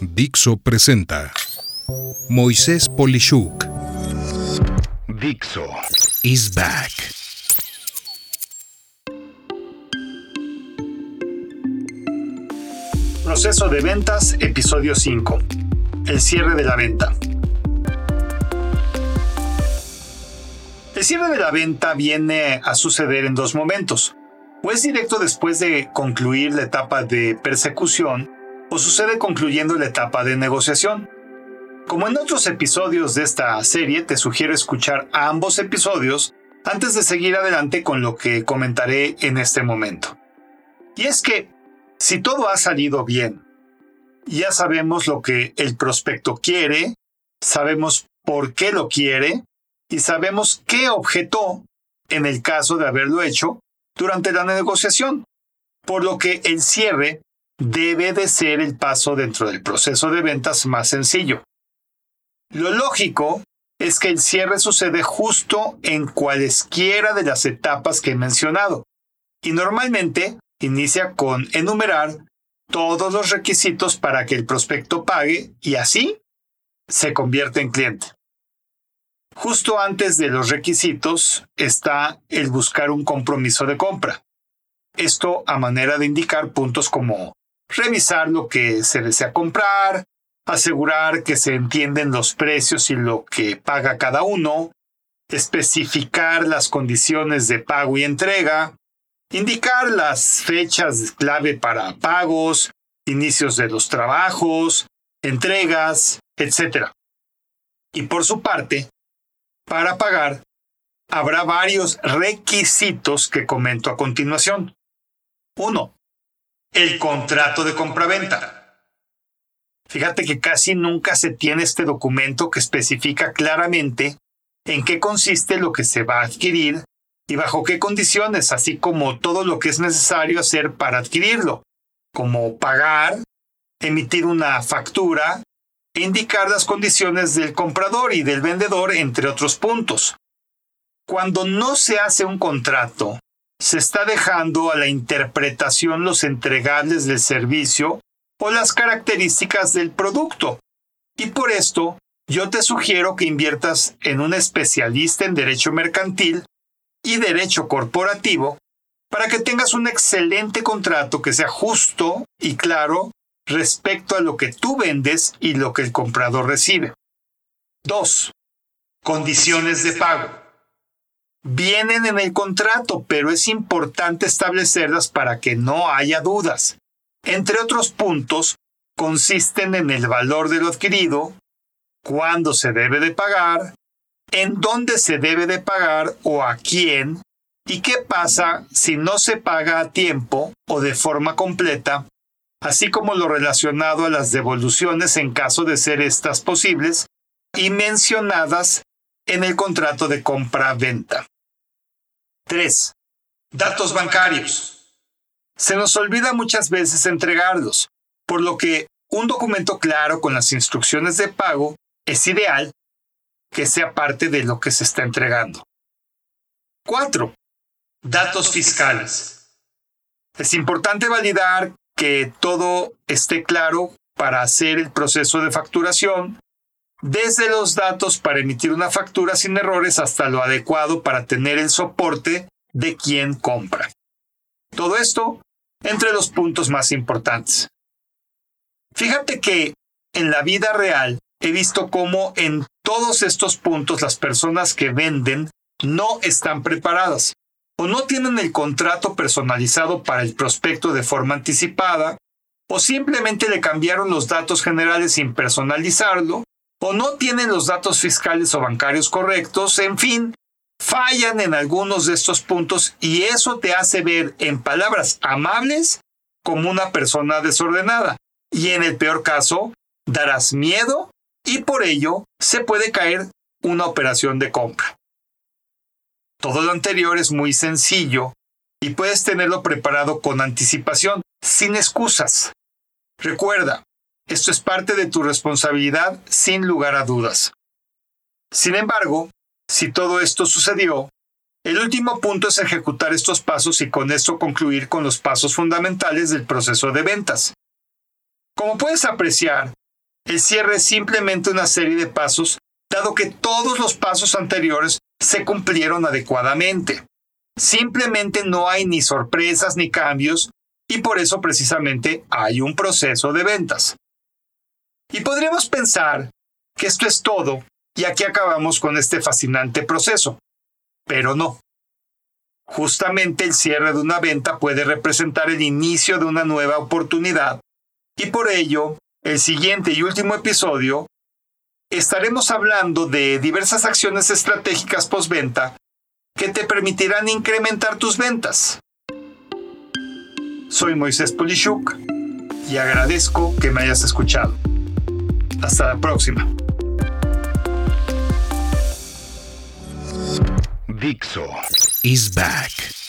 Dixo presenta Moisés Polishuk. Dixo is back. Proceso de ventas, episodio 5. El cierre de la venta. El cierre de la venta viene a suceder en dos momentos. O es directo después de concluir la etapa de persecución, o sucede concluyendo la etapa de negociación. Como en otros episodios de esta serie, te sugiero escuchar ambos episodios antes de seguir adelante con lo que comentaré en este momento. Y es que, si todo ha salido bien, ya sabemos lo que el prospecto quiere, sabemos por qué lo quiere y sabemos qué objetó en el caso de haberlo hecho durante la negociación, por lo que el cierre debe de ser el paso dentro del proceso de ventas más sencillo. Lo lógico es que el cierre sucede justo en cualesquiera de las etapas que he mencionado, y normalmente inicia con enumerar todos los requisitos para que el prospecto pague y así se convierte en cliente. Justo antes de los requisitos está el buscar un compromiso de compra. Esto a manera de indicar puntos como revisar lo que se desea comprar, asegurar que se entienden los precios y lo que paga cada uno, especificar las condiciones de pago y entrega, indicar las fechas clave para pagos, inicios de los trabajos, entregas, etc. Y por su parte, para pagar, habrá varios requisitos que comento a continuación. 1. El contrato de compraventa. Fíjate que casi nunca se tiene este documento que especifica claramente en qué consiste lo que se va a adquirir y bajo qué condiciones, así como todo lo que es necesario hacer para adquirirlo, como pagar, emitir una factura, indicar las condiciones del comprador y del vendedor, entre otros puntos. Cuando no se hace un contrato, se está dejando a la interpretación los entregables del servicio o las características del producto. Y por esto, yo te sugiero que inviertas en un especialista en derecho mercantil y derecho corporativo para que tengas un excelente contrato que sea justo y claro respecto a lo que tú vendes y lo que el comprador recibe. 2. Condiciones de pago. Vienen en el contrato, pero es importante establecerlas para que no haya dudas. Entre otros puntos, consisten en el valor de lo adquirido, cuándo se debe de pagar, en dónde se debe de pagar o a quién, y qué pasa si no se paga a tiempo o de forma completa así como lo relacionado a las devoluciones en caso de ser estas posibles y mencionadas en el contrato de compra-venta. 3. Datos bancarios. Se nos olvida muchas veces entregarlos, por lo que un documento claro con las instrucciones de pago es ideal que sea parte de lo que se está entregando. 4. Datos fiscales. Es importante validar que todo esté claro para hacer el proceso de facturación, desde los datos para emitir una factura sin errores hasta lo adecuado para tener el soporte de quien compra. Todo esto entre los puntos más importantes. Fíjate que en la vida real he visto cómo en todos estos puntos las personas que venden no están preparadas o no tienen el contrato personalizado para el prospecto de forma anticipada, o simplemente le cambiaron los datos generales sin personalizarlo, o no tienen los datos fiscales o bancarios correctos, en fin, fallan en algunos de estos puntos y eso te hace ver en palabras amables como una persona desordenada. Y en el peor caso, darás miedo y por ello se puede caer una operación de compra. Todo lo anterior es muy sencillo y puedes tenerlo preparado con anticipación, sin excusas. Recuerda, esto es parte de tu responsabilidad sin lugar a dudas. Sin embargo, si todo esto sucedió, el último punto es ejecutar estos pasos y con esto concluir con los pasos fundamentales del proceso de ventas. Como puedes apreciar, El cierre es simplemente una serie de pasos, dado que todos los pasos anteriores se cumplieron adecuadamente. Simplemente no hay ni sorpresas ni cambios y por eso precisamente hay un proceso de ventas. Y podríamos pensar que esto es todo y aquí acabamos con este fascinante proceso. Pero no. Justamente el cierre de una venta puede representar el inicio de una nueva oportunidad y por ello, el siguiente y último episodio, estaremos hablando de diversas acciones estratégicas postventa que te permitirán incrementar tus ventas. Soy Moisés Polishuk y agradezco que me hayas escuchado. Hasta la próxima. Dixo is back.